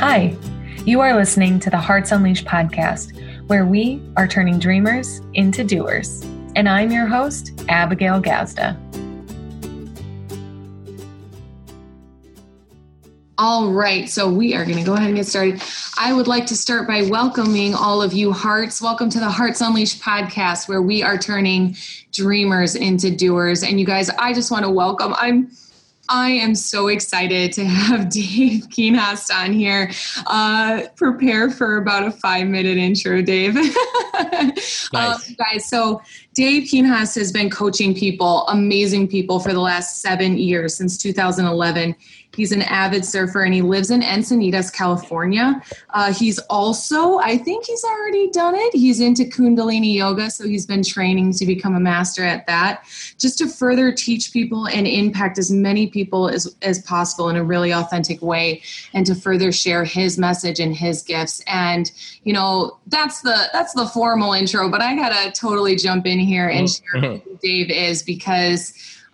Hi, you are listening to the Hearts Unleashed podcast, where we are turning dreamers into doers. And I'm your host, Abigail Gazda. All right, so we are going to go ahead and get started. I would like to start by welcoming all of you hearts. Welcome to the Hearts Unleashed podcast, where we are turning dreamers into doers. And you guys, I just want to welcome. I'm I am so excited to have Dave Keenhast on here. Uh, prepare for about a five minute intro, Dave. nice. um, guys, so Dave Keenhast has been coaching people, amazing people, for the last seven years since 2011. He's an avid surfer and he lives in Encinitas, California. Uh, he's also, I think he's already done it. He's into Kundalini Yoga, so he's been training to become a master at that, just to further teach people and impact as many people as, as possible in a really authentic way and to further share his message and his gifts. And, you know, that's the that's the formal intro, but I gotta totally jump in here and mm-hmm. share who Dave is because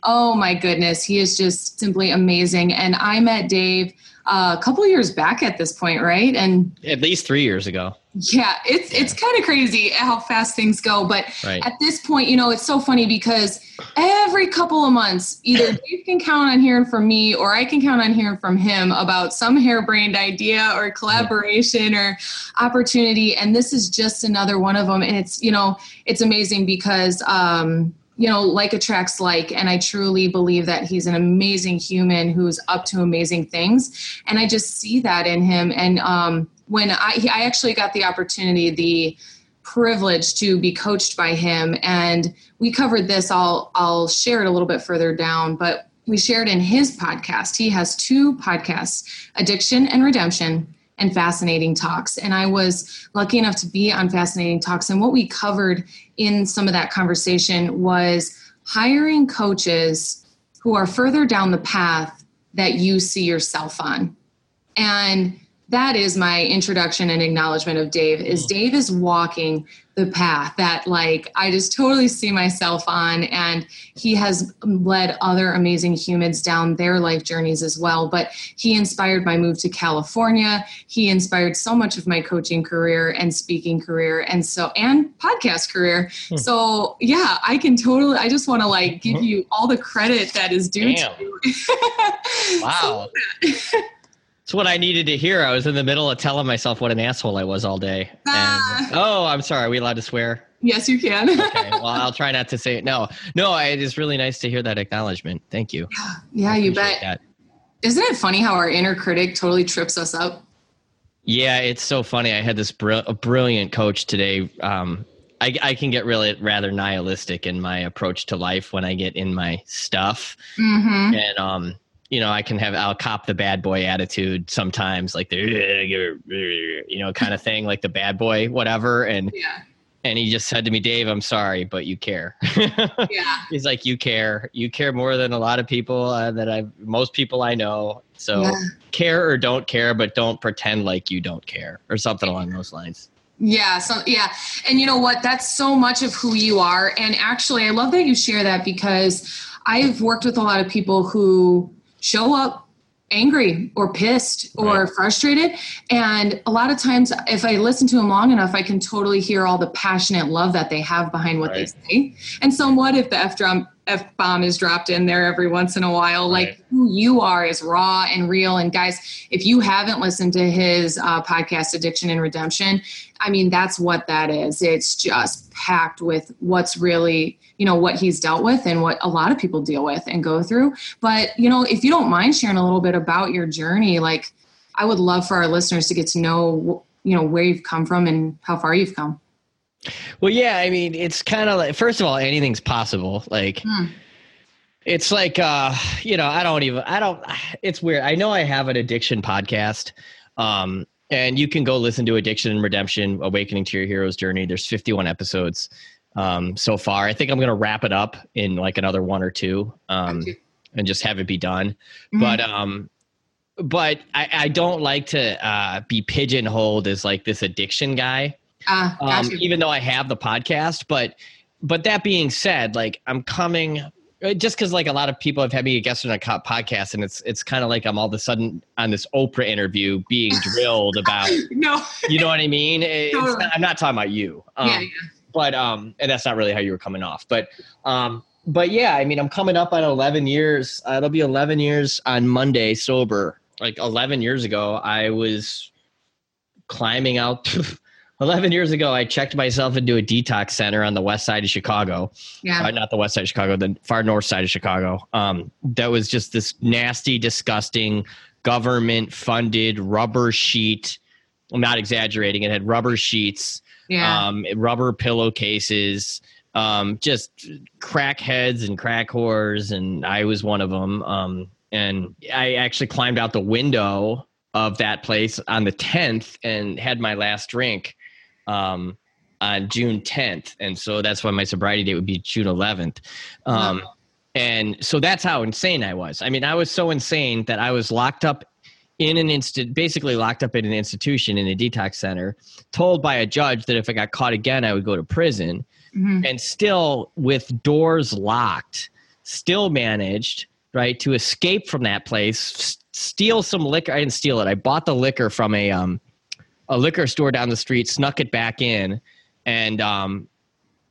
Oh my goodness, he is just simply amazing. And I met Dave uh, a couple years back at this point, right? And at least three years ago. Yeah, it's it's kind of crazy how fast things go. But right. at this point, you know, it's so funny because every couple of months, either Dave can count on hearing from me or I can count on hearing from him about some harebrained idea or collaboration or opportunity. And this is just another one of them. And it's, you know, it's amazing because um you know, like attracts like, and I truly believe that he's an amazing human who's up to amazing things, and I just see that in him. And um, when I, I actually got the opportunity, the privilege to be coached by him, and we covered this. I'll I'll share it a little bit further down, but we shared in his podcast. He has two podcasts, Addiction and Redemption, and Fascinating Talks. And I was lucky enough to be on Fascinating Talks. And what we covered in some of that conversation was hiring coaches who are further down the path that you see yourself on. And that is my introduction and acknowledgement of Dave is mm. Dave is walking the path that like I just totally see myself on and he has led other amazing humans down their life journeys as well but he inspired my move to California he inspired so much of my coaching career and speaking career and so and podcast career hmm. so yeah I can totally I just want to like give mm-hmm. you all the credit that is due Damn. to you wow It's what I needed to hear. I was in the middle of telling myself what an asshole I was all day. Ah. And, oh, I'm sorry. Are we allowed to swear? Yes, you can. okay. Well, I'll try not to say it. No, no. It is really nice to hear that acknowledgement. Thank you. Yeah, you bet. That. Isn't it funny how our inner critic totally trips us up? Yeah, it's so funny. I had this br- a brilliant coach today. Um, I, I, can get really rather nihilistic in my approach to life when I get in my stuff, mm-hmm. and um, you know, I can have I'll cop the bad boy attitude sometimes, like the you know kind of thing, like the bad boy, whatever. And yeah. and he just said to me, Dave, I'm sorry, but you care. yeah. He's like, you care, you care more than a lot of people uh, that I most people I know. So yeah. care or don't care, but don't pretend like you don't care, or something along those lines. Yeah, so yeah. And you know what? That's so much of who you are. And actually, I love that you share that because I've worked with a lot of people who show up angry or pissed or right. frustrated. And a lot of times, if I listen to them long enough, I can totally hear all the passionate love that they have behind what right. they say. And so, what if the F drum? F bomb is dropped in there every once in a while. Right. Like who you are is raw and real. And guys, if you haven't listened to his uh, podcast, Addiction and Redemption, I mean, that's what that is. It's just packed with what's really you know what he's dealt with and what a lot of people deal with and go through but you know if you don't mind sharing a little bit about your journey like i would love for our listeners to get to know you know where you've come from and how far you've come well yeah i mean it's kind of like first of all anything's possible like hmm. it's like uh you know i don't even i don't it's weird i know i have an addiction podcast um and you can go listen to addiction and redemption awakening to your hero's journey there's 51 episodes um, so far. I think I'm going to wrap it up in like another one or two um, and just have it be done. Mm-hmm. But um, but I, I don't like to uh, be pigeonholed as like this addiction guy. Uh, um, even though I have the podcast, but but that being said, like I'm coming uh, just because like a lot of people have had me a guest on a podcast, and it's it's kind of like I'm all of a sudden on this Oprah interview being drilled about. no, you know what I mean. Not, I'm not talking about you. Um, yeah, yeah. But um, and that's not really how you were coming off. But um, but yeah, I mean, I'm coming up on 11 years. Uh, it'll be 11 years on Monday sober. Like 11 years ago, I was climbing out. 11 years ago, I checked myself into a detox center on the west side of Chicago. Yeah. Uh, not the west side of Chicago, the far north side of Chicago. Um, that was just this nasty, disgusting, government funded rubber sheet. I'm not exaggerating. It had rubber sheets, yeah. um, rubber pillowcases, um, just crackheads and crack whores. And I was one of them. Um, and I actually climbed out the window of that place on the 10th and had my last drink um, on June 10th. And so that's why my sobriety date would be June 11th. Um, wow. And so that's how insane I was. I mean, I was so insane that I was locked up in an instant, basically locked up in an institution in a detox center, told by a judge that if I got caught again, I would go to prison. Mm-hmm. And still, with doors locked, still managed right to escape from that place, steal some liquor. I didn't steal it. I bought the liquor from a um, a liquor store down the street, snuck it back in, and um,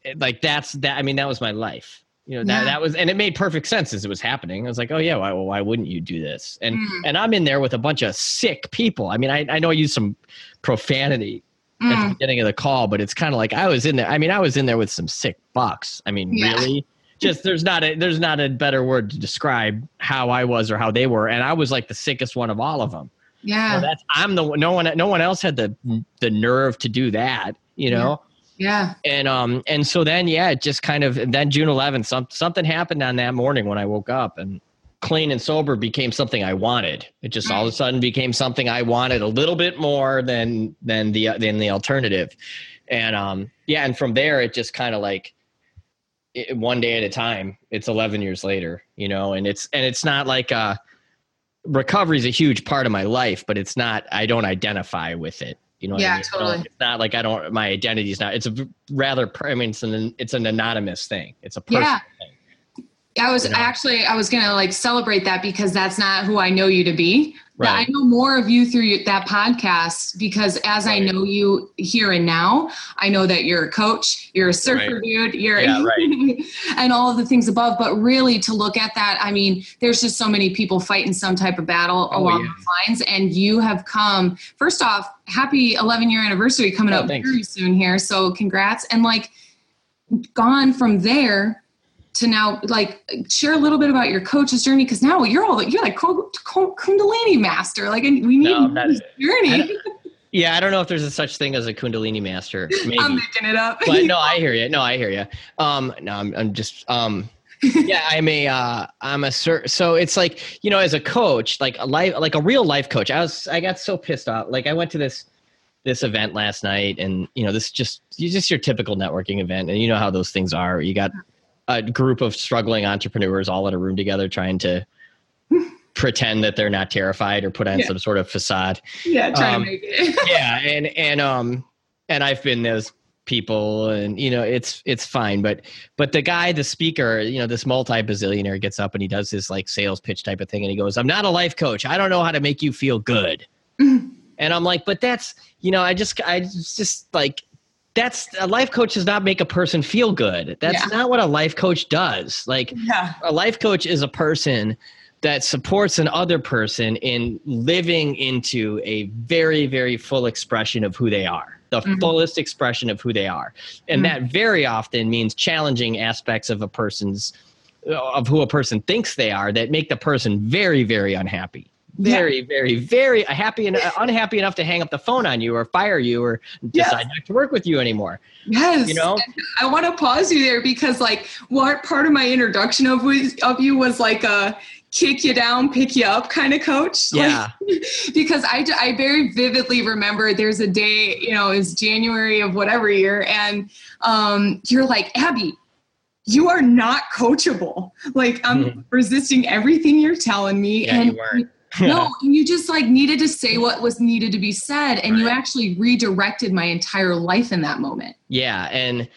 it, like that's that. I mean, that was my life. You know that yeah. that was, and it made perfect sense as it was happening. I was like, oh yeah, why why wouldn't you do this? And mm. and I'm in there with a bunch of sick people. I mean, I I know I used some profanity mm. at the mm. beginning of the call, but it's kind of like I was in there. I mean, I was in there with some sick bucks. I mean, yeah. really. Just there's not a there's not a better word to describe how I was or how they were, and I was like the sickest one of all of them. Yeah. Well, that's I'm the no one no one else had the the nerve to do that, you know. Yeah. yeah. And um and so then yeah, it just kind of then June 11th some, something happened on that morning when I woke up and clean and sober became something I wanted. It just all of a sudden became something I wanted a little bit more than than the than the alternative. And um yeah, and from there it just kind of like it, one day at a time. It's 11 years later, you know, and it's and it's not like uh recovery is a huge part of my life, but it's not. I don't identify with it. You know. yeah, I mean? totally. It's not like I don't. My identity is not. It's a rather. I mean, it's an it's an anonymous thing. It's a personal yeah. thing. I was you know? actually I was gonna like celebrate that because that's not who I know you to be. Right. I know more of you through that podcast because as right. I know you here and now, I know that you're a coach, you're a surfer right. dude, you're yeah, right. and all of the things above. But really, to look at that, I mean, there's just so many people fighting some type of battle oh, along yeah. those lines, and you have come. First off, happy 11 year anniversary coming oh, up thanks. very soon here. So congrats, and like gone from there to now like share a little bit about your coach's journey because now you're all you're like kundalini master. Like we need no, this journey. I yeah i don't know if there's a such thing as a kundalini master. Maybe. i'm making it up. But no i hear you no i hear you um no i'm, I'm just um yeah i'm a uh i'm a cert so it's like you know as a coach like a life like a real life coach i was i got so pissed off. Like i went to this this event last night and you know this just you just your typical networking event and you know how those things are. You got a group of struggling entrepreneurs all in a room together trying to pretend that they're not terrified or put on yeah. some sort of facade. Yeah, trying um, to make it. yeah, and and um and I've been those people and you know it's it's fine but but the guy the speaker you know this multi bazillionaire gets up and he does this like sales pitch type of thing and he goes i'm not a life coach i don't know how to make you feel good and i'm like but that's you know i just i just like that's a life coach does not make a person feel good. That's yeah. not what a life coach does. Like yeah. a life coach is a person that supports an other person in living into a very very full expression of who they are the mm-hmm. fullest expression of who they are and mm-hmm. that very often means challenging aspects of a person's of who a person thinks they are that make the person very very unhappy very, yeah. very, very happy and uh, unhappy enough to hang up the phone on you or fire you or decide yes. not to work with you anymore. Yes. You know, I want to pause you there because like what part of my introduction of of you was like a kick you down, pick you up kind of coach. Yeah. Like, because I, I very vividly remember there's a day, you know, it's January of whatever year. And um, you're like, Abby, you are not coachable. Like I'm mm-hmm. resisting everything you're telling me. Yeah, and you weren't no, you just like needed to say what was needed to be said, and right. you actually redirected my entire life in that moment. Yeah, and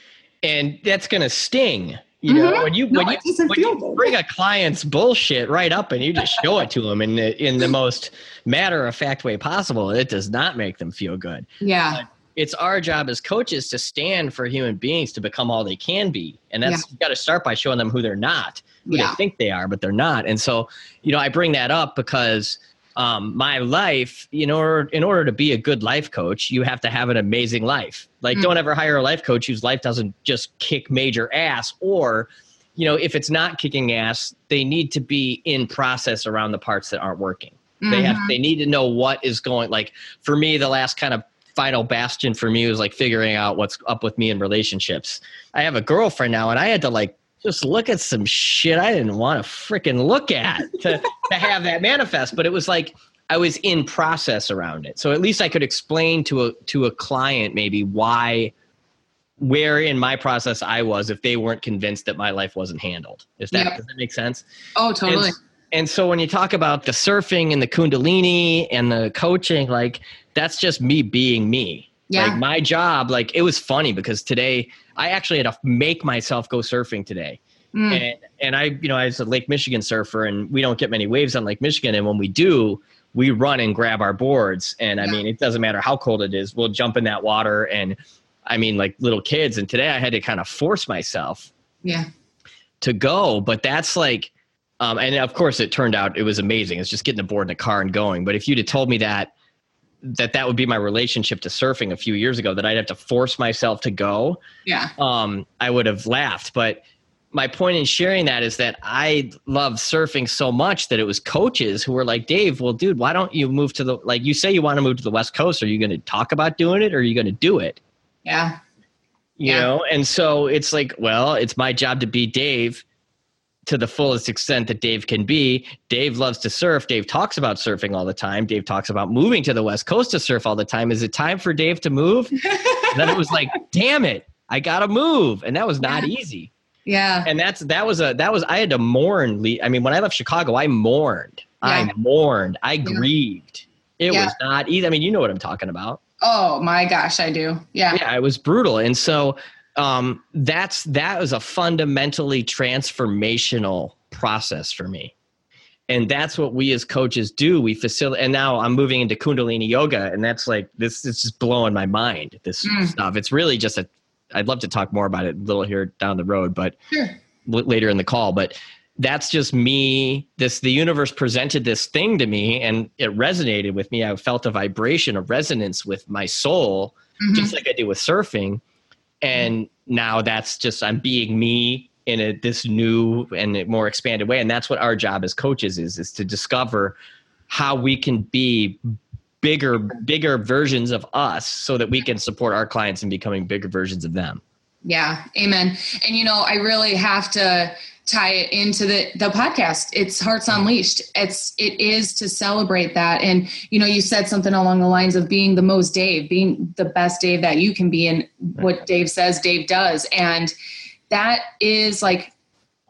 and that's gonna sting, You know, mm-hmm. when you no, when you, when you bring a client's bullshit right up and you just show it to them in the, in the most matter of fact way possible, it does not make them feel good. Yeah. But it's our job as coaches to stand for human beings to become all they can be, and that's yeah. you got to start by showing them who they're not, who yeah. they think they are, but they're not. And so, you know, I bring that up because um, my life, you know, in order to be a good life coach, you have to have an amazing life. Like, mm-hmm. don't ever hire a life coach whose life doesn't just kick major ass. Or, you know, if it's not kicking ass, they need to be in process around the parts that aren't working. Mm-hmm. They have, mm-hmm. they need to know what is going. Like for me, the last kind of final bastion for me was like figuring out what's up with me in relationships. I have a girlfriend now, and I had to like just look at some shit I didn't want to freaking look at to, to have that manifest. But it was like I was in process around it. So at least I could explain to a to a client maybe why where in my process I was if they weren't convinced that my life wasn't handled. Is that yep. does that make sense? Oh, totally. And, and so when you talk about the surfing and the kundalini and the coaching, like that's just me being me. Yeah. Like my job, like it was funny because today I actually had to make myself go surfing today. Mm. And and I, you know, I was a Lake Michigan surfer and we don't get many waves on Lake Michigan. And when we do, we run and grab our boards. And I yeah. mean, it doesn't matter how cold it is, we'll jump in that water and I mean like little kids. And today I had to kind of force myself yeah to go. But that's like um, and of course it turned out it was amazing. It's just getting aboard in the car and going. But if you'd have told me that that that would be my relationship to surfing a few years ago that I'd have to force myself to go. Yeah. Um, I would have laughed. But my point in sharing that is that I love surfing so much that it was coaches who were like, Dave, well, dude, why don't you move to the like you say you want to move to the West Coast? Are you going to talk about doing it or are you going to do it? Yeah. You yeah. know, and so it's like, well, it's my job to be Dave to the fullest extent that Dave can be. Dave loves to surf. Dave talks about surfing all the time. Dave talks about moving to the West Coast to surf all the time. Is it time for Dave to move? then it was like, damn it, I gotta move, and that was not yeah. easy. Yeah, and that's that was a that was I had to mourn. I mean, when I left Chicago, I mourned. Yeah. I mourned. I yeah. grieved. It was not easy. I mean, you know what I'm talking about. Oh my gosh, I do. Yeah. Yeah, it was brutal, and so um, that's that was a fundamentally transformational process for me and that's what we as coaches do we facilitate and now i'm moving into kundalini yoga and that's like this is just blowing my mind this mm. stuff it's really just a i'd love to talk more about it a little here down the road but sure. later in the call but that's just me this the universe presented this thing to me and it resonated with me i felt a vibration a resonance with my soul mm-hmm. just like i do with surfing and mm-hmm. now that's just i'm being me in a, this new and more expanded way. And that's what our job as coaches is is to discover how we can be bigger bigger versions of us so that we can support our clients in becoming bigger versions of them. Yeah. Amen. And you know i really have to tie it into the the podcast. It's hearts unleashed. It's it is to celebrate that. And you know you said something along the lines of being the most dave being the best dave that you can be and what dave says dave does. And that is like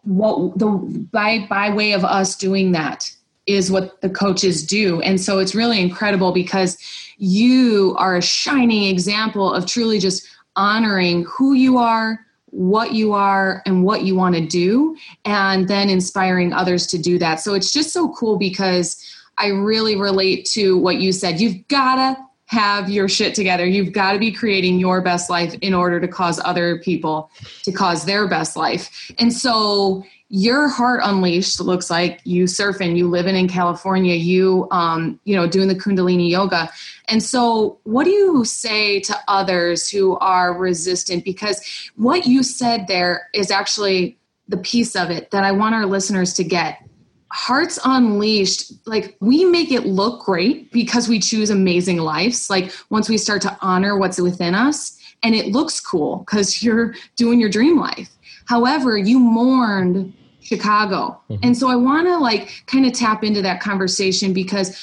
what the by by way of us doing that is what the coaches do. And so it's really incredible because you are a shining example of truly just honoring who you are what you are and what you want to do, and then inspiring others to do that. So it's just so cool because I really relate to what you said. You've got to have your shit together. You've got to be creating your best life in order to cause other people to cause their best life. And so your heart unleashed looks like you surfing you living in california you um, you know doing the kundalini yoga. And so what do you say to others who are resistant? Because what you said there is actually the piece of it that i want our listeners to get. Hearts unleashed like we make it look great because we choose amazing lives. Like once we start to honor what's within us and it looks cool because you're doing your dream life. However, you mourned Chicago. Mm-hmm. And so I want to like kind of tap into that conversation because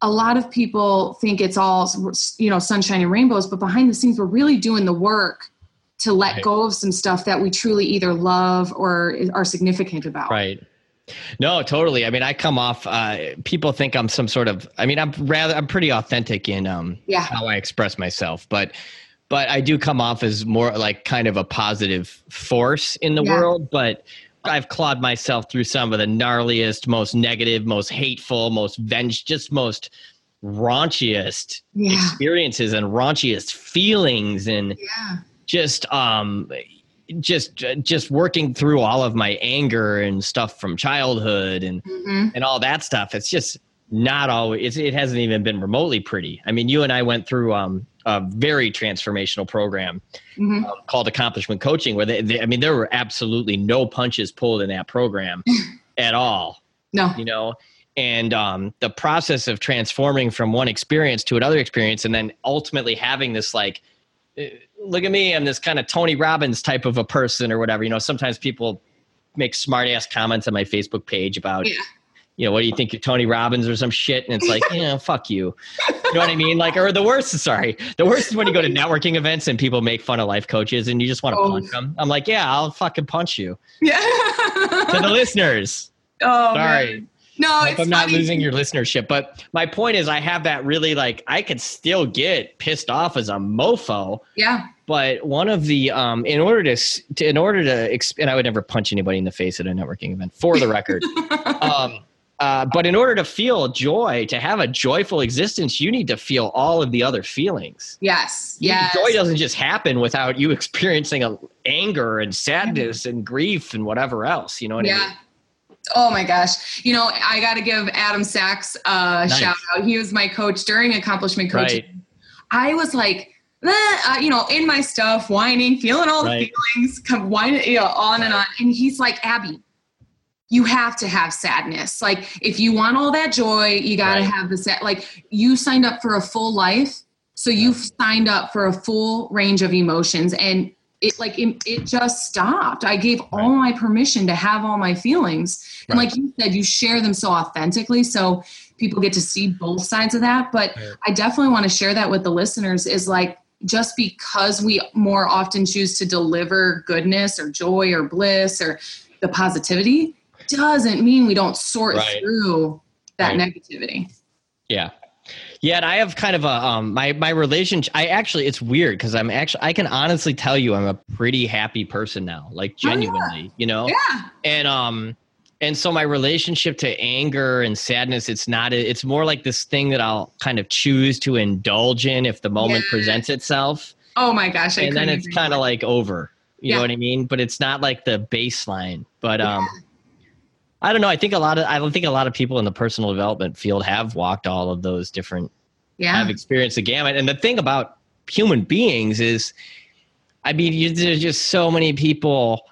a lot of people think it's all you know sunshine and rainbows, but behind the scenes we're really doing the work to let right. go of some stuff that we truly either love or are significant about. Right. No, totally. I mean, I come off. Uh, people think I'm some sort of. I mean, I'm rather. I'm pretty authentic in um, yeah. how I express myself, but but I do come off as more like kind of a positive force in the yeah. world. But I've clawed myself through some of the gnarliest, most negative, most hateful, most venge, just most raunchiest yeah. experiences and raunchiest feelings and yeah. just um just just working through all of my anger and stuff from childhood and mm-hmm. and all that stuff it's just not always it hasn't even been remotely pretty i mean you and i went through um a very transformational program mm-hmm. um, called accomplishment coaching where they, they, i mean there were absolutely no punches pulled in that program at all no. you know? And um, the process of transforming from one experience to another experience and then ultimately having this like uh, look at me i'm this kind of tony robbins type of a person or whatever you know? Sometimes people make smart ass comments on my facebook page about yeah you know, what do you think you're Tony Robbins or some shit? And it's like, you know, fuck you. You know what I mean? Like, or the worst, sorry, the worst is when you go to networking events and people make fun of life coaches and you just want to oh. punch them. I'm like, yeah, I'll fucking punch you. Yeah. to the listeners. Oh, sorry. Man. No, I I'm not losing your listenership, but my point is, I have that really like I could still get pissed off as a mofo. Yeah. But one of the um, in order to, to in order to and I would never punch anybody in the face at a networking event for the record. um, uh, but in order to feel joy, to have a joyful existence, you need to feel all of the other feelings. Yes. Yes. Joy doesn't just happen without you experiencing a, anger and sadness and grief and whatever else. You know what yeah. I mean? Yeah. Oh my gosh. You know, I got to give Adam Sachs a nice. shout out. He was my coach during accomplishment coaching. Right. I was like, uh, you know, in my stuff, whining, feeling all right. the feelings, come whining, you know, on right. and on. And he's like, Abby, you have to have sadness. Like if you want all that joy, you got to right. have the sad. Like you signed up for a full life, so you've signed up for a full range of emotions, and it like it, it just stopped. I gave right. all my permission to have all my feelings, and right. like you said, you share them so authentically, so people get to see both sides of that. But I definitely want to share that with the listeners. Is like just because we more often choose to deliver goodness or joy or bliss or the positivity doesn't mean we don't sort right. through that right. negativity. Yeah. Yeah, and I have kind of a um my my relationship. I actually it's weird because I'm actually I can honestly tell you I'm a pretty happy person now, like genuinely, oh, yeah. you know. Yeah. And um and so my relationship to anger and sadness it's not it's more like this thing that I'll kind of choose to indulge in if the moment presents itself. Oh my gosh! I and then it's kind of like over. You yeah. know what I mean? But it's not like the baseline. But um. I don't know. I think a lot of I don't think a lot of people in the personal development field have walked all of those different. Yeah. Have experienced the gamut, and the thing about human beings is, I mean, you, there's just so many people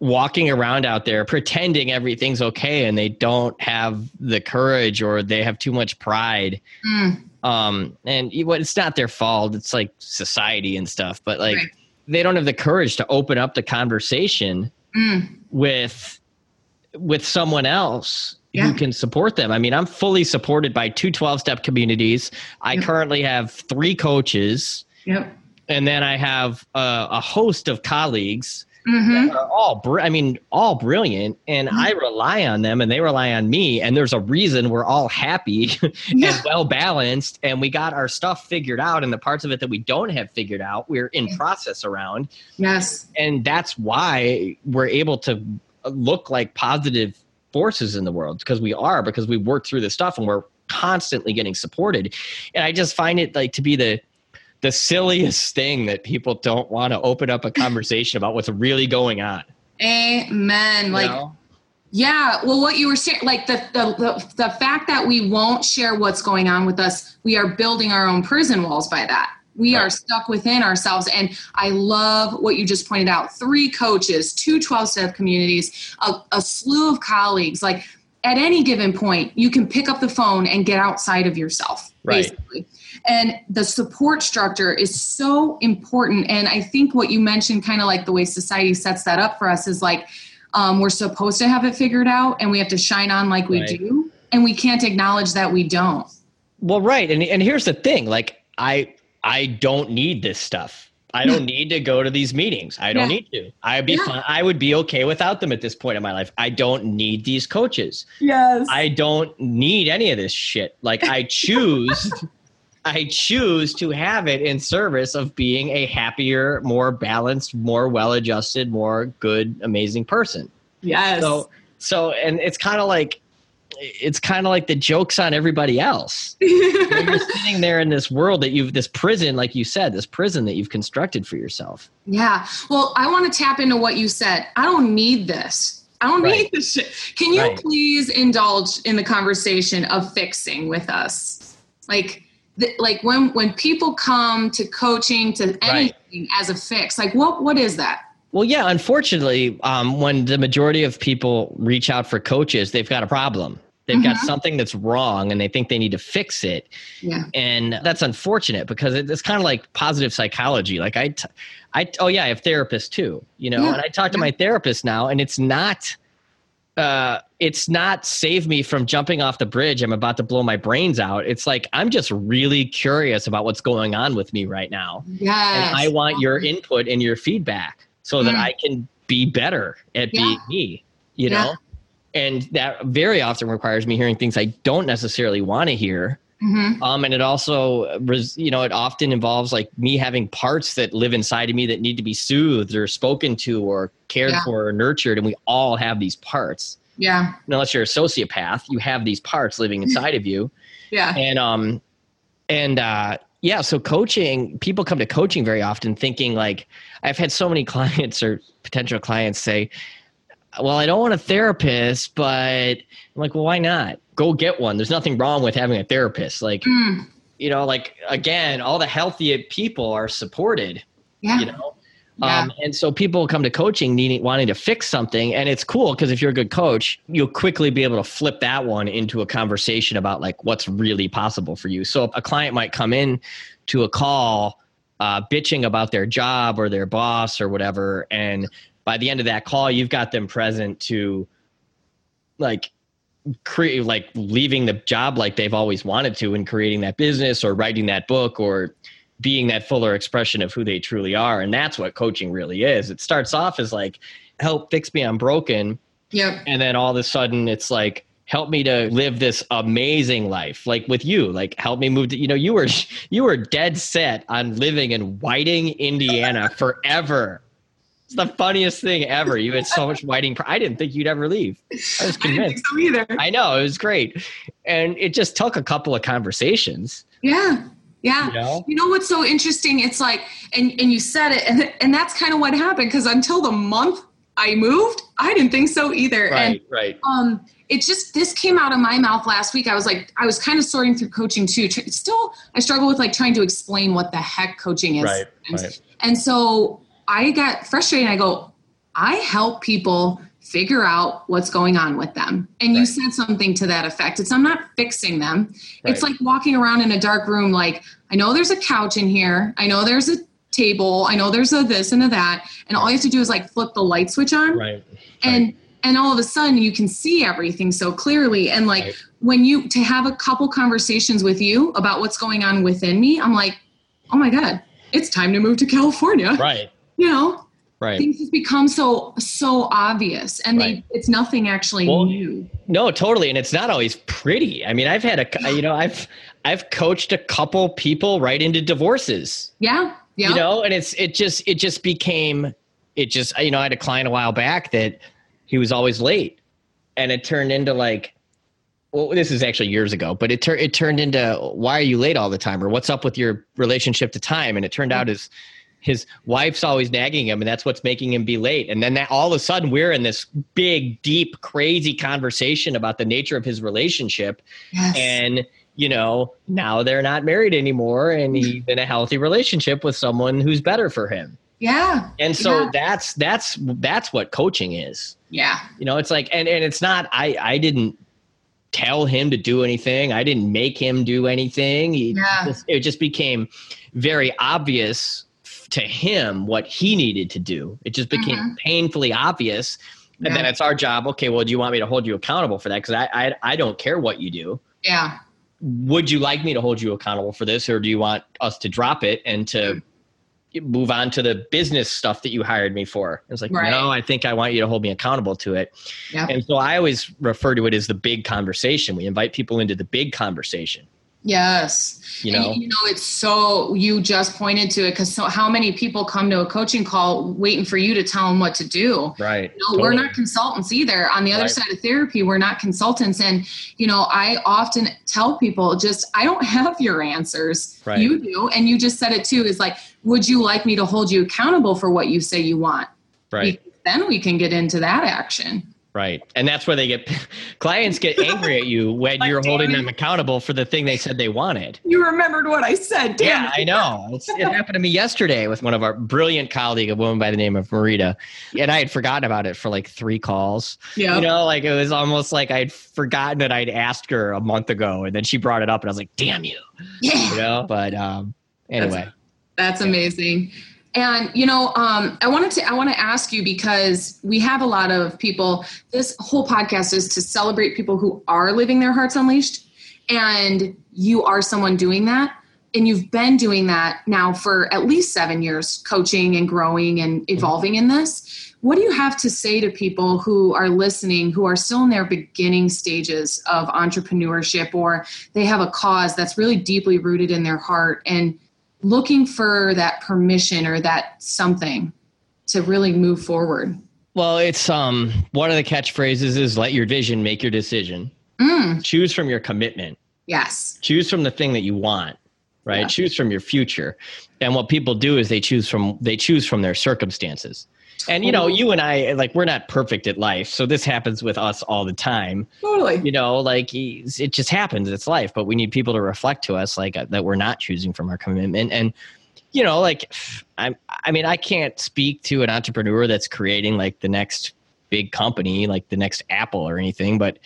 walking around out there pretending everything's okay, and they don't have the courage, or they have too much pride. Mm. Um, and it's not their fault. It's like society and stuff, but like right. they don't have the courage to open up the conversation mm. with with someone else yeah. who can support them. I mean, I'm fully supported by two 12 step communities. I yep. currently have three coaches. Yep. And then I have a, a host of colleagues mm-hmm. all, br- I mean, all brilliant. And mm-hmm. I rely on them and they rely on me. And there's a reason we're all happy yeah. and well balanced. And we got our stuff figured out. And the parts of it that we don't have figured out, we're in process around. Yes. And that's why we're able to look like positive forces in the world because we are because we work through this stuff and we're constantly getting supported. And i just find it like to be the the silliest thing that people don't want to open up a conversation about what's really going on. Amen. You like know? yeah well what you were saying like the, the the the fact that we won't share what's going on with us we are building our own prison walls by that we right. are stuck within ourselves. And I love what you just pointed out three coaches, two 12 step communities, a, a slew of colleagues. Like at any given point, you can pick up the phone and get outside of yourself, right. basically. And the support structure is so important. And I think what you mentioned, kind of like the way society sets that up for us, is like um, we're supposed to have it figured out and we have to shine on like we right. do. And we can't acknowledge that we don't. Well, right. And, and here's the thing like, I I don't need this stuff. I don't need to go to these meetings. I don't yeah. need to. I'd be yeah. fine. I would be okay without them at this point in my life. I don't need these coaches. Yes. I don't need any of this shit. Like I choose I choose to have it in service of being a happier, more balanced, more well-adjusted, more good, amazing person. Yes. So so and it's kind of like it's kind of like the jokes on everybody else. you're sitting there in this world that you've this prison, like you said, this prison that you've constructed for yourself. Yeah. Well, I want to tap into what you said. I don't need this. I don't right. need this shit. Can you right. please indulge in the conversation of fixing with us? Like like when when people come to coaching to anything right. as a fix like what what is that well yeah unfortunately um, when the majority of people reach out for coaches they've got a problem they've mm-hmm. got something that's wrong and they think they need to fix it yeah and that's unfortunate because it's kind of like positive psychology like i t- I oh yeah i have therapists too you know yeah. and i talk to yeah. my therapist now and it's not uh, it's not save me from jumping off the bridge. I'm about to blow my brains out. It's like I'm just really curious about what's going on with me right now. Yes. And I want your input and your feedback so mm. that I can be better at yeah. being me, you yeah. know? And that very often requires me hearing things I don't necessarily want to hear. Mm-hmm. Um, and it also, you know, it often involves like me having parts that live inside of me that need to be soothed or spoken to or cared yeah. for or nurtured. And we all have these parts. Yeah. unless you're a sociopath, you have these parts living inside of you. Yeah. And, um, and, uh, yeah, so coaching, people come to coaching very often thinking like, I've had so many clients or potential clients say, well, I don't want a therapist, but I'm like, well, why not? Go get one. There's nothing wrong with having a therapist. Like, mm. you know, like again, all the healthy people are supported. Yeah. You know, yeah. Um, and so people come to coaching needing wanting to fix something, and it's cool because if you're a good coach, you'll quickly be able to flip that one into a conversation about like what's really possible for you. So a client might come in to a call uh, bitching about their job or their boss or whatever, and by the end of that call, you've got them present to like create like leaving the job like they've always wanted to and creating that business or writing that book or being that fuller expression of who they truly are. And that's what coaching really is. It starts off as like, help fix me, I'm broken. Yep. And then all of a sudden it's like, help me to live this amazing life like with you like help me move to you know you were you were dead set on living in whiting indiana forever it's the funniest thing ever you had so much whiting i didn't think you'd ever leave i was convinced I so either i know it was great and it just took a couple of conversations yeah yeah. You know? you know? what's so interesting? It's like, and, and you said it, and, and that's kind of what happened because until the month I moved, I didn't think so either. Right, and, right. Um, it just, this came out of my mouth last week. I was like, I was kind of sorting through coaching too. Still, I struggle with like trying to explain what the heck coaching is. Right, right. and so I get frustrated. I go, I help people figure out what's going on with them. And right. you said something to that effect. It's I'm not fixing them. Right. It's like walking around in a dark room like I know there's a couch in here. I know there's a table. I know there's a this and a that. And all you have to do is like flip the light switch on. Right. And right. and all of a sudden you can see everything so clearly and like when you to have a couple conversations with you about what's going on within me, I'm like, "Oh my god, it's time to move to California." Right. You know? right. things just become so so obvious and right. they it's nothing actually well, new. no totally and it's not always pretty. I mean i've had a you know i've i've coached a couple people right into divorces. Yeah yeah. You know and it's it just it just became it just you know i had a client a while back that he was always late and it turned into like well this is actually years ago but it, turned it turned into why are you late all the time? or what's up with your relationship to time? and it turned out as his wife's always nagging him and that's what's making him be late. And then that all of a sudden we're in this big deep crazy conversation about the nature of his relationship. Yes. and you know now they're not married anymore and he's in a healthy relationship with someone who's better for him. Yeah. And so yeah. that's that's that's what coaching is. Yeah. You know it's like and and it's not i i didn't tell him to do anything. I didn't make him do anything. He, yeah. it just became very obvious to him what he needed to do. It just became mm-hmm. painfully obvious. And yeah. then it's our job. Okay, well, do you want me to hold you accountable for that? Because I, I I don't care what you do. Yeah. Would you like me to hold you accountable for this, or do you want us to drop it and to move on to the business stuff that you hired me for? It's like, right. no, I think I want you to hold me accountable to it. Yeah. And so I always refer to it as the big conversation. We invite people into the big conversation. Yes. You know, and, you know, it's so you just pointed to it because so how many people come to a coaching call waiting for you to tell them what to do? Right. You know, totally. We're not consultants either. On the other right. side of therapy, we're not consultants. And, you know, I often tell people just, I don't have your answers. Right. You do. And you just said it too is like, would you like me to hold you accountable for what you say you want? Right. Because then we can get into that action. Right. And that's where they get clients get angry at you when like, you're holding them accountable for the thing they said they wanted. You remembered what I said. Damn yeah, I know. It's, it happened to me yesterday with one of our brilliant colleague, a woman by the name of Marita. And I had forgotten about it for like three calls. Yeah. You know, like it was almost like I'd forgotten that I'd asked her a month ago. And then she brought it up and I was like, damn you. Yeah. You know, but um, anyway. That's, that's amazing. And you know, um, I wanted to I want to ask you because we have a lot of people. This whole podcast is to celebrate people who are living their hearts unleashed, and you are someone doing that, and you've been doing that now for at least seven years, coaching and growing and evolving in this. What do you have to say to people who are listening, who are still in their beginning stages of entrepreneurship, or they have a cause that's really deeply rooted in their heart and looking for that permission or that something to really move forward? Well, it's um one of the catchphrases is let your vision make your decision. Mm. Choose from your commitment. Yes. Choose from the thing that you want, right? Yeah. Choose from your future. And what people do is they choose from they choose from their circumstances. And you know, you and I like we're not perfect at life, so this happens with us all the time. Totally. You know, like it just happens. It's life, but we need people to reflect to us like uh, that we're not choosing from our commitment. And you know, like I, I mean, I can't speak to an entrepreneur that's creating like the next big company, like the next Apple or anything, but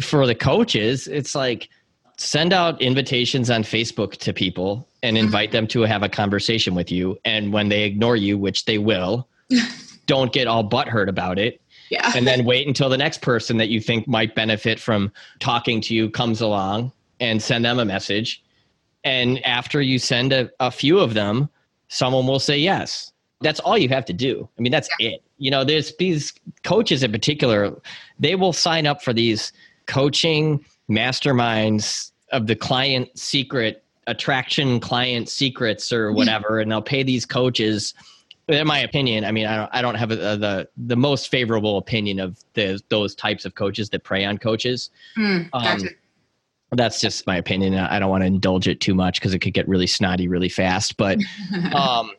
for the coaches, it's like send out invitations on Facebook to people and mm-hmm. invite them to have a conversation with you. And when they ignore you, which they will, don't get all butthurt about it. Yeah. and then wait until the next person that you think might benefit from talking to you comes along and send them a message. And after you send a, a few of them, someone will say yes. That's all you have to do. I mean, that's yeah. it. You know, there's these coaches in particular, they will sign up for these coaching masterminds of the client secret attraction client secrets or mm-hmm. whatever and they'll pay these coaches in my opinion, I mean, I don't, I don't have a, the the most favorable opinion of the, those types of coaches that prey on coaches. Mm, gotcha. um, that's just my opinion. I don't want to indulge it too much because it could get really snotty really fast. But um,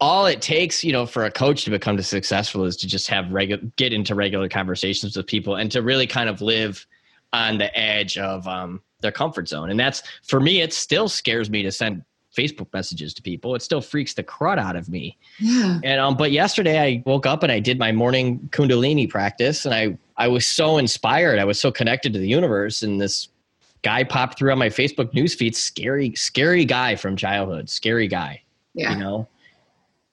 all it takes, you know, for a coach to become successful is to just have regular, get into regular conversations with people, and to really kind of live on the edge of um, their comfort zone. And that's for me. It still scares me to send Facebook messages to people. It still freaks the crud out of me. Yeah. And um, but yesterday I woke up and I did my morning Kundalini practice, and I I was so inspired. I was so connected to the universe, and this guy popped through on my Facebook newsfeed. Scary, scary guy from childhood. Scary guy. Yeah. You know,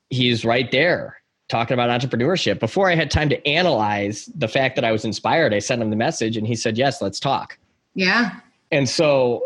he's right there talking about entrepreneurship. Before I had time to analyze the fact that I was inspired, I sent him the message, and he said, "Yes, let's talk." Yeah. And so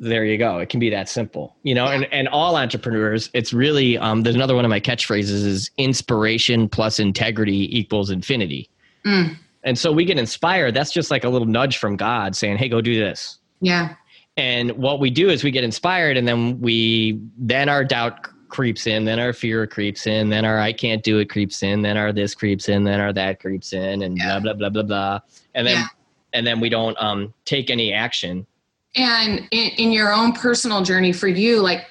there you go. It can be that simple, you know. And and all entrepreneurs, it's really um, there's another one of my catchphrases is inspiration plus integrity equals infinity. Mm. And so we get inspired. That's just like a little nudge from God saying, "Hey, go do this." Yeah. And what we do is we get inspired, and then we then our doubt creeps in, then our fear creeps in, then our I can't do it creeps in, then our this creeps in, then our that creeps in, and yeah. blah blah blah blah blah. And then yeah. and then we don't um, take any action and in, in your own personal journey for you like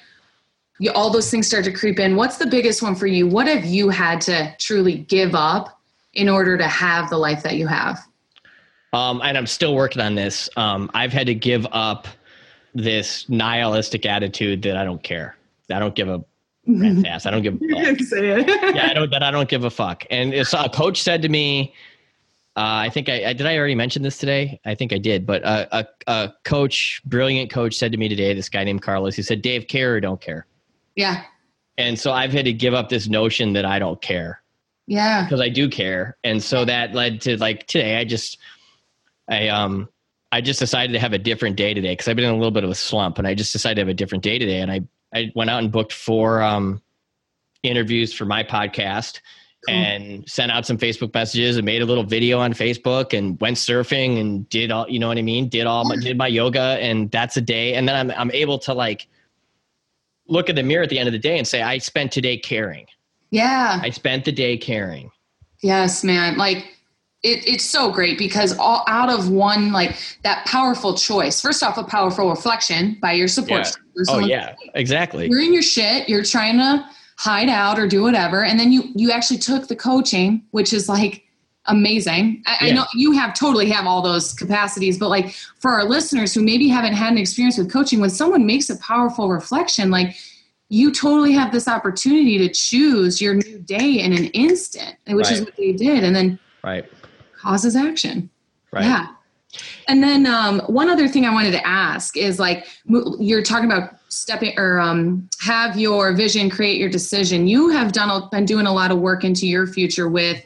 you, all those things start to creep in what's the biggest one for you what have you had to truly give up in order to have the life that you have um, and i'm still working on this um, i've had to give up this nihilistic attitude that i don't care i don't give a ass. I don't give. A fuck. Say it. yeah, I don't. That I don't give a fuck. And a coach said to me, uh, I think I, I, did. I already mention this today. I think I did. But uh, a, a coach, brilliant coach, said to me today. This guy named Carlos. He said, "Dave, care or don't care." Yeah. And so I've had to give up this notion that I don't care. Yeah. Because I do care, and so that led to like today. I just, I um, I just decided to have a different day today because I've been in a little bit of a slump, and I just decided to have a different day today. And I I went out and booked four um, interviews for my podcast cool. and sent out some Facebook messages and made a little video on Facebook and went surfing and did all, you know what I mean? Did all, my, did my yoga and that's a day. And then I'm, I'm able to like look in the mirror at the end of the day and say, I spent today caring. Yeah. I spent the day caring. Yes, man. Like, it, it's so great because all out of one like that powerful choice first off a powerful reflection by your support yeah. oh yeah exactly you're in your shit you're trying to hide out or do whatever and then you you actually took the coaching which is like amazing I, yeah. I know you have totally have all those capacities but like for our listeners who maybe haven't had an experience with coaching when someone makes a powerful reflection like you totally have this opportunity to choose your new day in an instant which right. is what they did and then right causes action. Right. Yeah. And then um, one other thing I wanted to ask is like you're talking about stepping or um, have your vision create your decision. You have done been doing a lot of work into your future with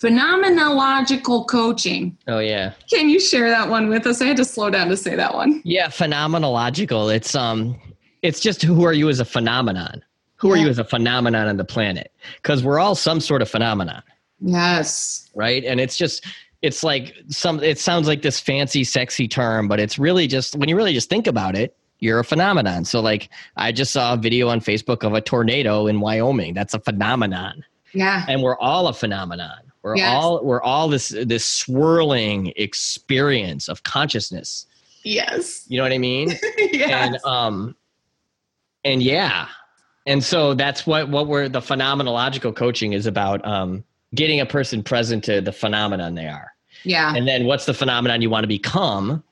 phenomenological coaching. Oh yeah. Can you share that one with us? I had to slow down to say that one. Yeah, phenomenological. It's um it's just who are you as a phenomenon? Who yeah. are you as a phenomenon on the planet? Because we're all some sort of phenomenon. Yes. Right. And it's just, it's like some, it sounds like this fancy, sexy term, but it's really just, when you really just think about it, you're a phenomenon. So, like, I just saw a video on Facebook of a tornado in Wyoming. That's a phenomenon. Yeah. And we're all a phenomenon. We're yes. all we're all this this swirling experience of consciousness. Yes. You know what I mean? yes. And um and yeah. And so that's what what we're the phenomenological coaching is about um getting a person present to the phenomenon they are. Yeah. And then what's the phenomenon you want to become?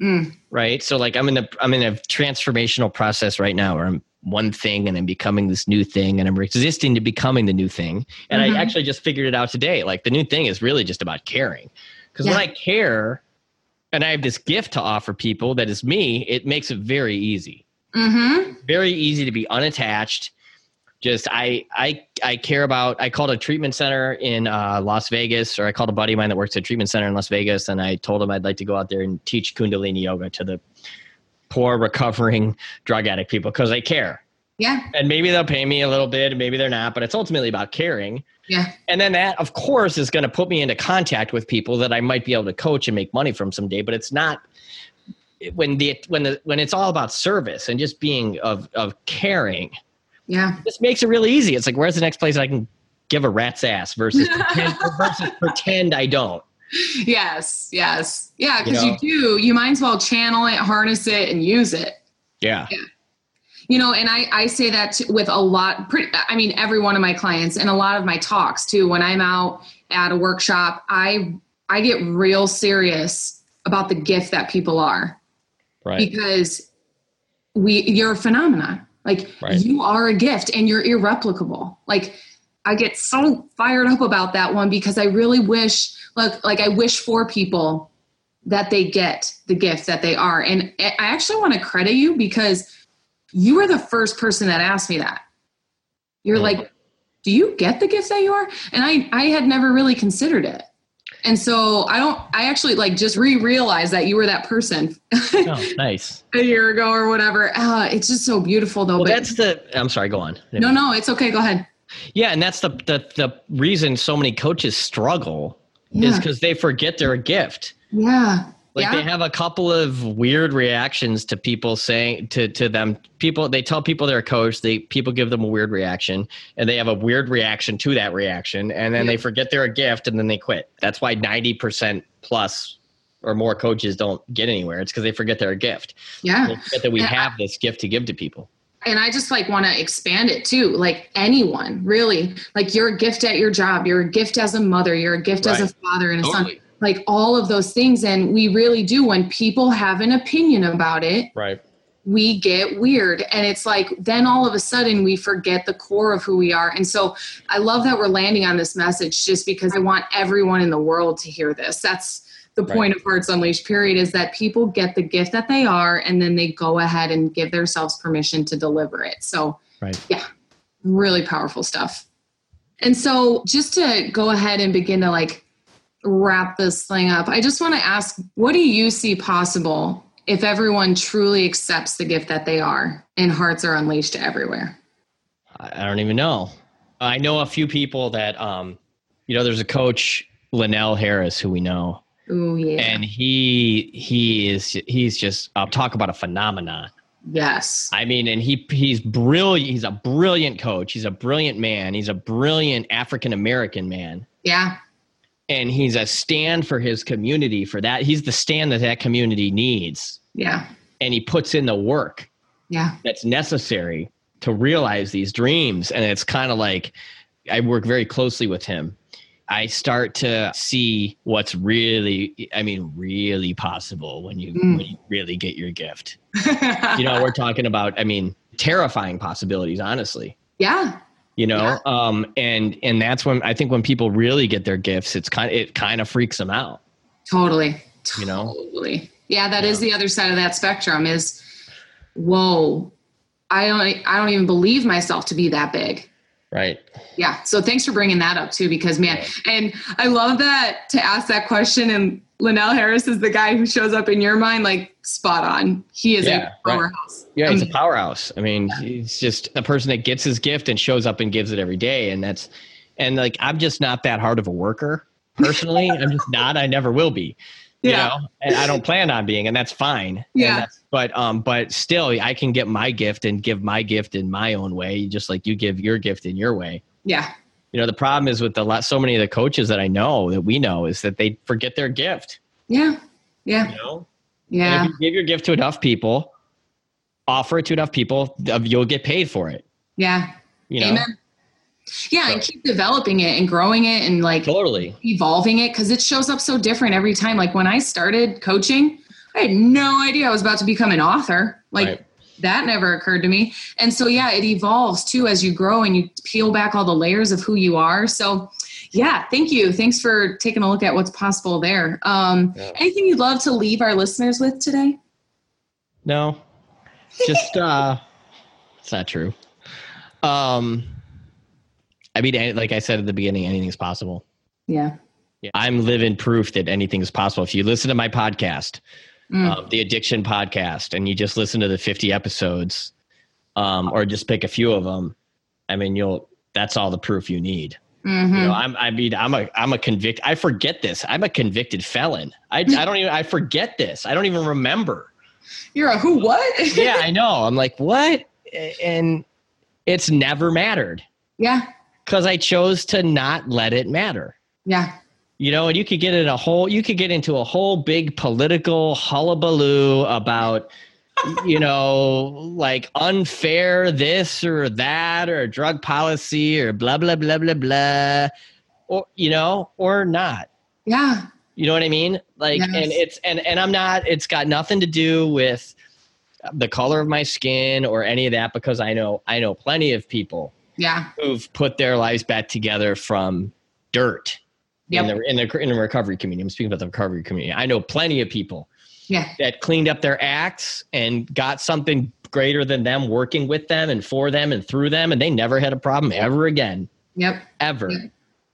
Mm. Right. So like I'm in a I'm in a transformational process right now where I'm one thing and I'm becoming this new thing and I'm resisting to becoming the new thing. And mm-hmm. I actually just figured it out today. Like the new thing is really just about caring. Because yeah. when I care and I have this gift to offer people that is me, it makes it very easy. Mm-hmm. Very easy to be unattached just I I I care about. I called a treatment center in uh, Las Vegas, or I called a buddy of mine that works at a treatment center in Las Vegas, and I told him I'd like to go out there and teach Kundalini yoga to the poor recovering drug addict people because I care. Yeah. And maybe they'll pay me a little bit, and maybe they're not, but it's ultimately about caring. Yeah. And then that, of course, is going to put me into contact with people that I might be able to coach and make money from someday. But it's not when the when the when it's all about service and just being of of caring yeah. This makes it really easy. It's like, where's the next place I can give a rat's ass versus pretend, versus pretend I don't. Yes, yes. Yeah, because you, know? you, do. You might as well channel it, harness it, and use it. Yeah. yeah. You know, and I, I say that with a lot, pretty, I mean, every one of my clients and a lot of my talks too. When I'm out at a workshop, I, I get real serious about the gift that people are. Right. Because we, you're a phenomenon like right. you are a gift and you're irreplicable. Like I get so fired up about that one because I really wish like like I wish for people that they get the gift that they are. And I actually want to credit you because you were the first person that asked me that. You're mm. like, do you get the gift that you are? And I I had never really considered it. And so I don't, I actually like just re realized that you were that person. oh, nice. a year ago or whatever. Uh, it's just so beautiful though. Well, but, that's the, I'm sorry, go on. No, no, it's okay. Go ahead. Yeah. And that's the, the, the reason so many coaches struggle yeah. is because they forget they're a gift. Yeah. Like yeah. they have a couple of weird reactions to people saying to to them. People they tell people they're a coach. They people give them a weird reaction, and they have a weird reaction to that reaction, and then yeah. they forget they're a gift, and then they quit. That's why ninety percent plus or more coaches don't get anywhere. It's because they forget they're a gift. Yeah, they forget that we have this gift to give to people and i just like want to expand it too like anyone really like you're a gift at your job you're a gift as a mother you're a gift right. as a father and a totally. son like all of those things. And we really do when people have an opinion about it right. we get weird. And it's like then all of a sudden we forget the core of who we are. And so i love that we're landing on this message just because i want everyone in the world to hear this. That's the point right. of hearts unleashed period is that people get the gift that they are and then they go ahead and give themselves permission to deliver it. So right. yeah really powerful stuff. And so just to go ahead and begin to like wrap this thing up, I just want to ask what do you see possible if everyone truly accepts the gift that they are and hearts are unleashed everywhere? I don't even know. I know a few people that, um, you know, there's a coach, Linnell Harris, who we know. Oh yeah. And he he is he's just I'll talk about a phenomenon. Yes. I mean, and he he's brilliant. He's a brilliant coach. He's a brilliant man. He's a brilliant African American man. Yeah. And he's a stand for his community. For that, he's the stand that that community needs. Yeah. And he puts in the work. Yeah. That's necessary to realize these dreams. And it's kind of like I work very closely with him. I start to see what's really, I mean, really possible when you, mm. when you really get your gift. you know, we're talking about, I mean, terrifying possibilities, honestly. Yeah. You know, yeah. um, and and that's when I think when people really get their gifts, it's kind of, it kind of freaks them out. Totally. You know, totally. Yeah, that yeah. is the other side of that spectrum. Is whoa, I don't, I don't even believe myself to be that big. Right. Yeah. So thanks for bringing that up too, because man, and I love that to ask that question. And Linnell Harris is the guy who shows up in your mind like spot on. He is yeah, a powerhouse. Right. Yeah, he's a powerhouse. I mean, yeah. he's just a person that gets his gift and shows up and gives it every day. And that's, and like, I'm just not that hard of a worker personally. I'm just not. I never will be. You yeah. know, and I don't plan on being, and that's fine. Yeah. That's, but um, but still, I can get my gift and give my gift in my own way, just like you give your gift in your way. Yeah. You know, the problem is with the lot. So many of the coaches that I know that we know is that they forget their gift. Yeah. Yeah. You know. Yeah. if you give your gift to enough people, offer it to enough people, you'll get paid for it. Yeah. You know? Amen. Yeah, so. and keep developing it and growing it and like totally evolving it because it shows up so different every time. Like when I started coaching, I had no idea I was about to become an author. Like right. that never occurred to me. And so yeah, it evolves too as you grow and you peel back all the layers of who you are. So yeah, thank you. Thanks for taking a look at what's possible there. Um, yeah. Anything you'd love to leave our listeners with today? No, just uh, it's not true. Um, I mean, like I said at the beginning, anything's possible. Yeah. Yeah. I'm living proof that anything's possible. If you listen to my podcast, mm. um, the Addiction Podcast, and you just listen to the 50 episodes, um, or just pick a few of them, I mean, you'll. That's all the proof you need. Mm-hmm. You know, I'm. I mean, I'm a. I'm a convict. I forget this. I'm a convicted felon. I. I don't even. I forget this. I don't even remember. You're a who? What? yeah, I know. I'm like what, and it's never mattered. Yeah because I chose to not let it matter. Yeah. You know, and you could get in a whole, you could get into a whole big political hullabaloo about, you know, like unfair this or that or drug policy or blah, blah, blah, blah, blah, or, you know, or not. Yeah. You know what I mean? Like, yes. and it's, and, and I'm not, it's got nothing to do with the color of my skin or any of that because I know, I know plenty of people yeah who've put their lives back together from dirt yep. in the in the in the recovery community. I'm speaking about the recovery community. I know plenty of people yeah. that cleaned up their acts and got something greater than them working with them and for them and through them, and they never had a problem ever again. Yep. Ever. Yep.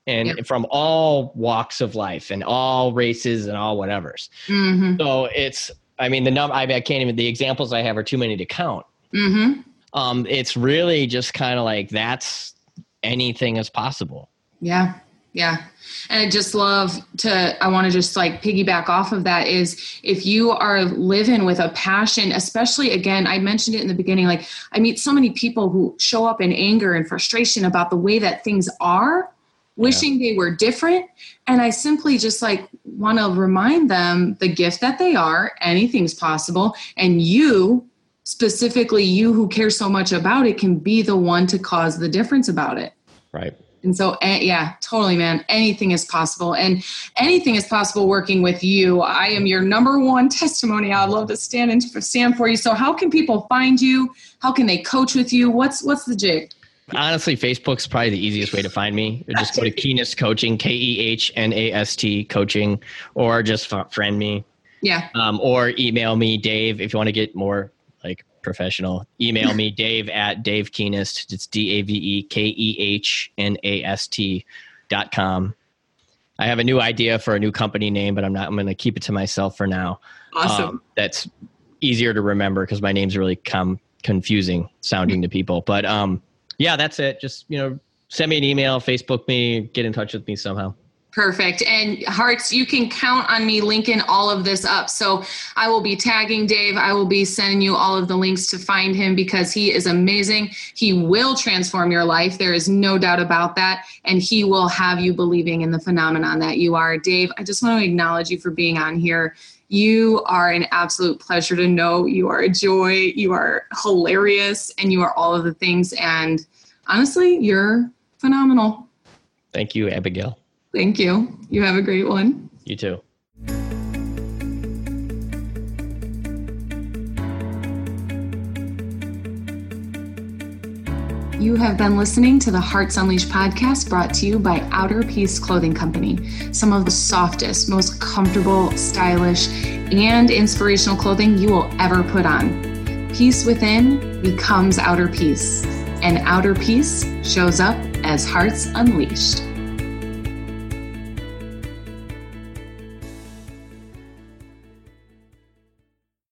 And yep. from all walks of life and all races and all whatevers. Mm-hmm. So it's, I mean, the number, I, I can't even, the examples I have are too many to count. Mm-hmm um, it's really just kind of like that's anything is possible. Yeah. Yeah. And I just love to, I want to just like piggyback off of that is if you are living with a passion, especially again, I mentioned it in the beginning, like I meet so many people who show up in anger and frustration about the way that things are, wishing yeah. they were different. And I simply just like want to remind them the gift that they are, anything's possible. And you specifically you who care so much about it can be the one to cause the difference about it. Right. And so eh, yeah totally man. Anything is possible. And anything is possible working with you. I am your number one testimony. I'd love to stand and stand for you. So how can people find you? How can they coach with you? What's what's the jig? Honestly, Facebook's probably the easiest way to find me. Just go to Kehnast Coaching, K E H N A S T Coaching, or just friend me. Yeah. Um, or email me, Dave, if you want to get more like professional. Email me, Dave at Dave Kehnast. It's D A V E K E H N A S T dot com. I have a new idea for a new company name, but I'm not. I'm going to keep it to myself for now. Awesome. Um, that's easier to remember because my name's really come confusing sounding to people. But um, yeah, that's it. Just you know, send me an email, Facebook me, get in touch with me somehow. Perfect. And hearts, you can count on me linking all of this up. So I will be tagging Dave. I will be sending you all of the links to find him because he is amazing. He will transform your life. There is no doubt about that. And he will have you believing in the phenomenon that you are. Dave, I just want to acknowledge you for being on here. You are an absolute pleasure to know. You are a joy. You are hilarious. And you are all of the things. And honestly, you're phenomenal. Thank you, Abigail. Thank you. You have a great one. You too. You have been listening to the Hearts Unleashed podcast brought to you by Outer Peace Clothing Company. Some of the softest, most comfortable, stylish, and inspirational clothing you will ever put on. Peace within becomes outer peace, and outer peace shows up as Hearts Unleashed.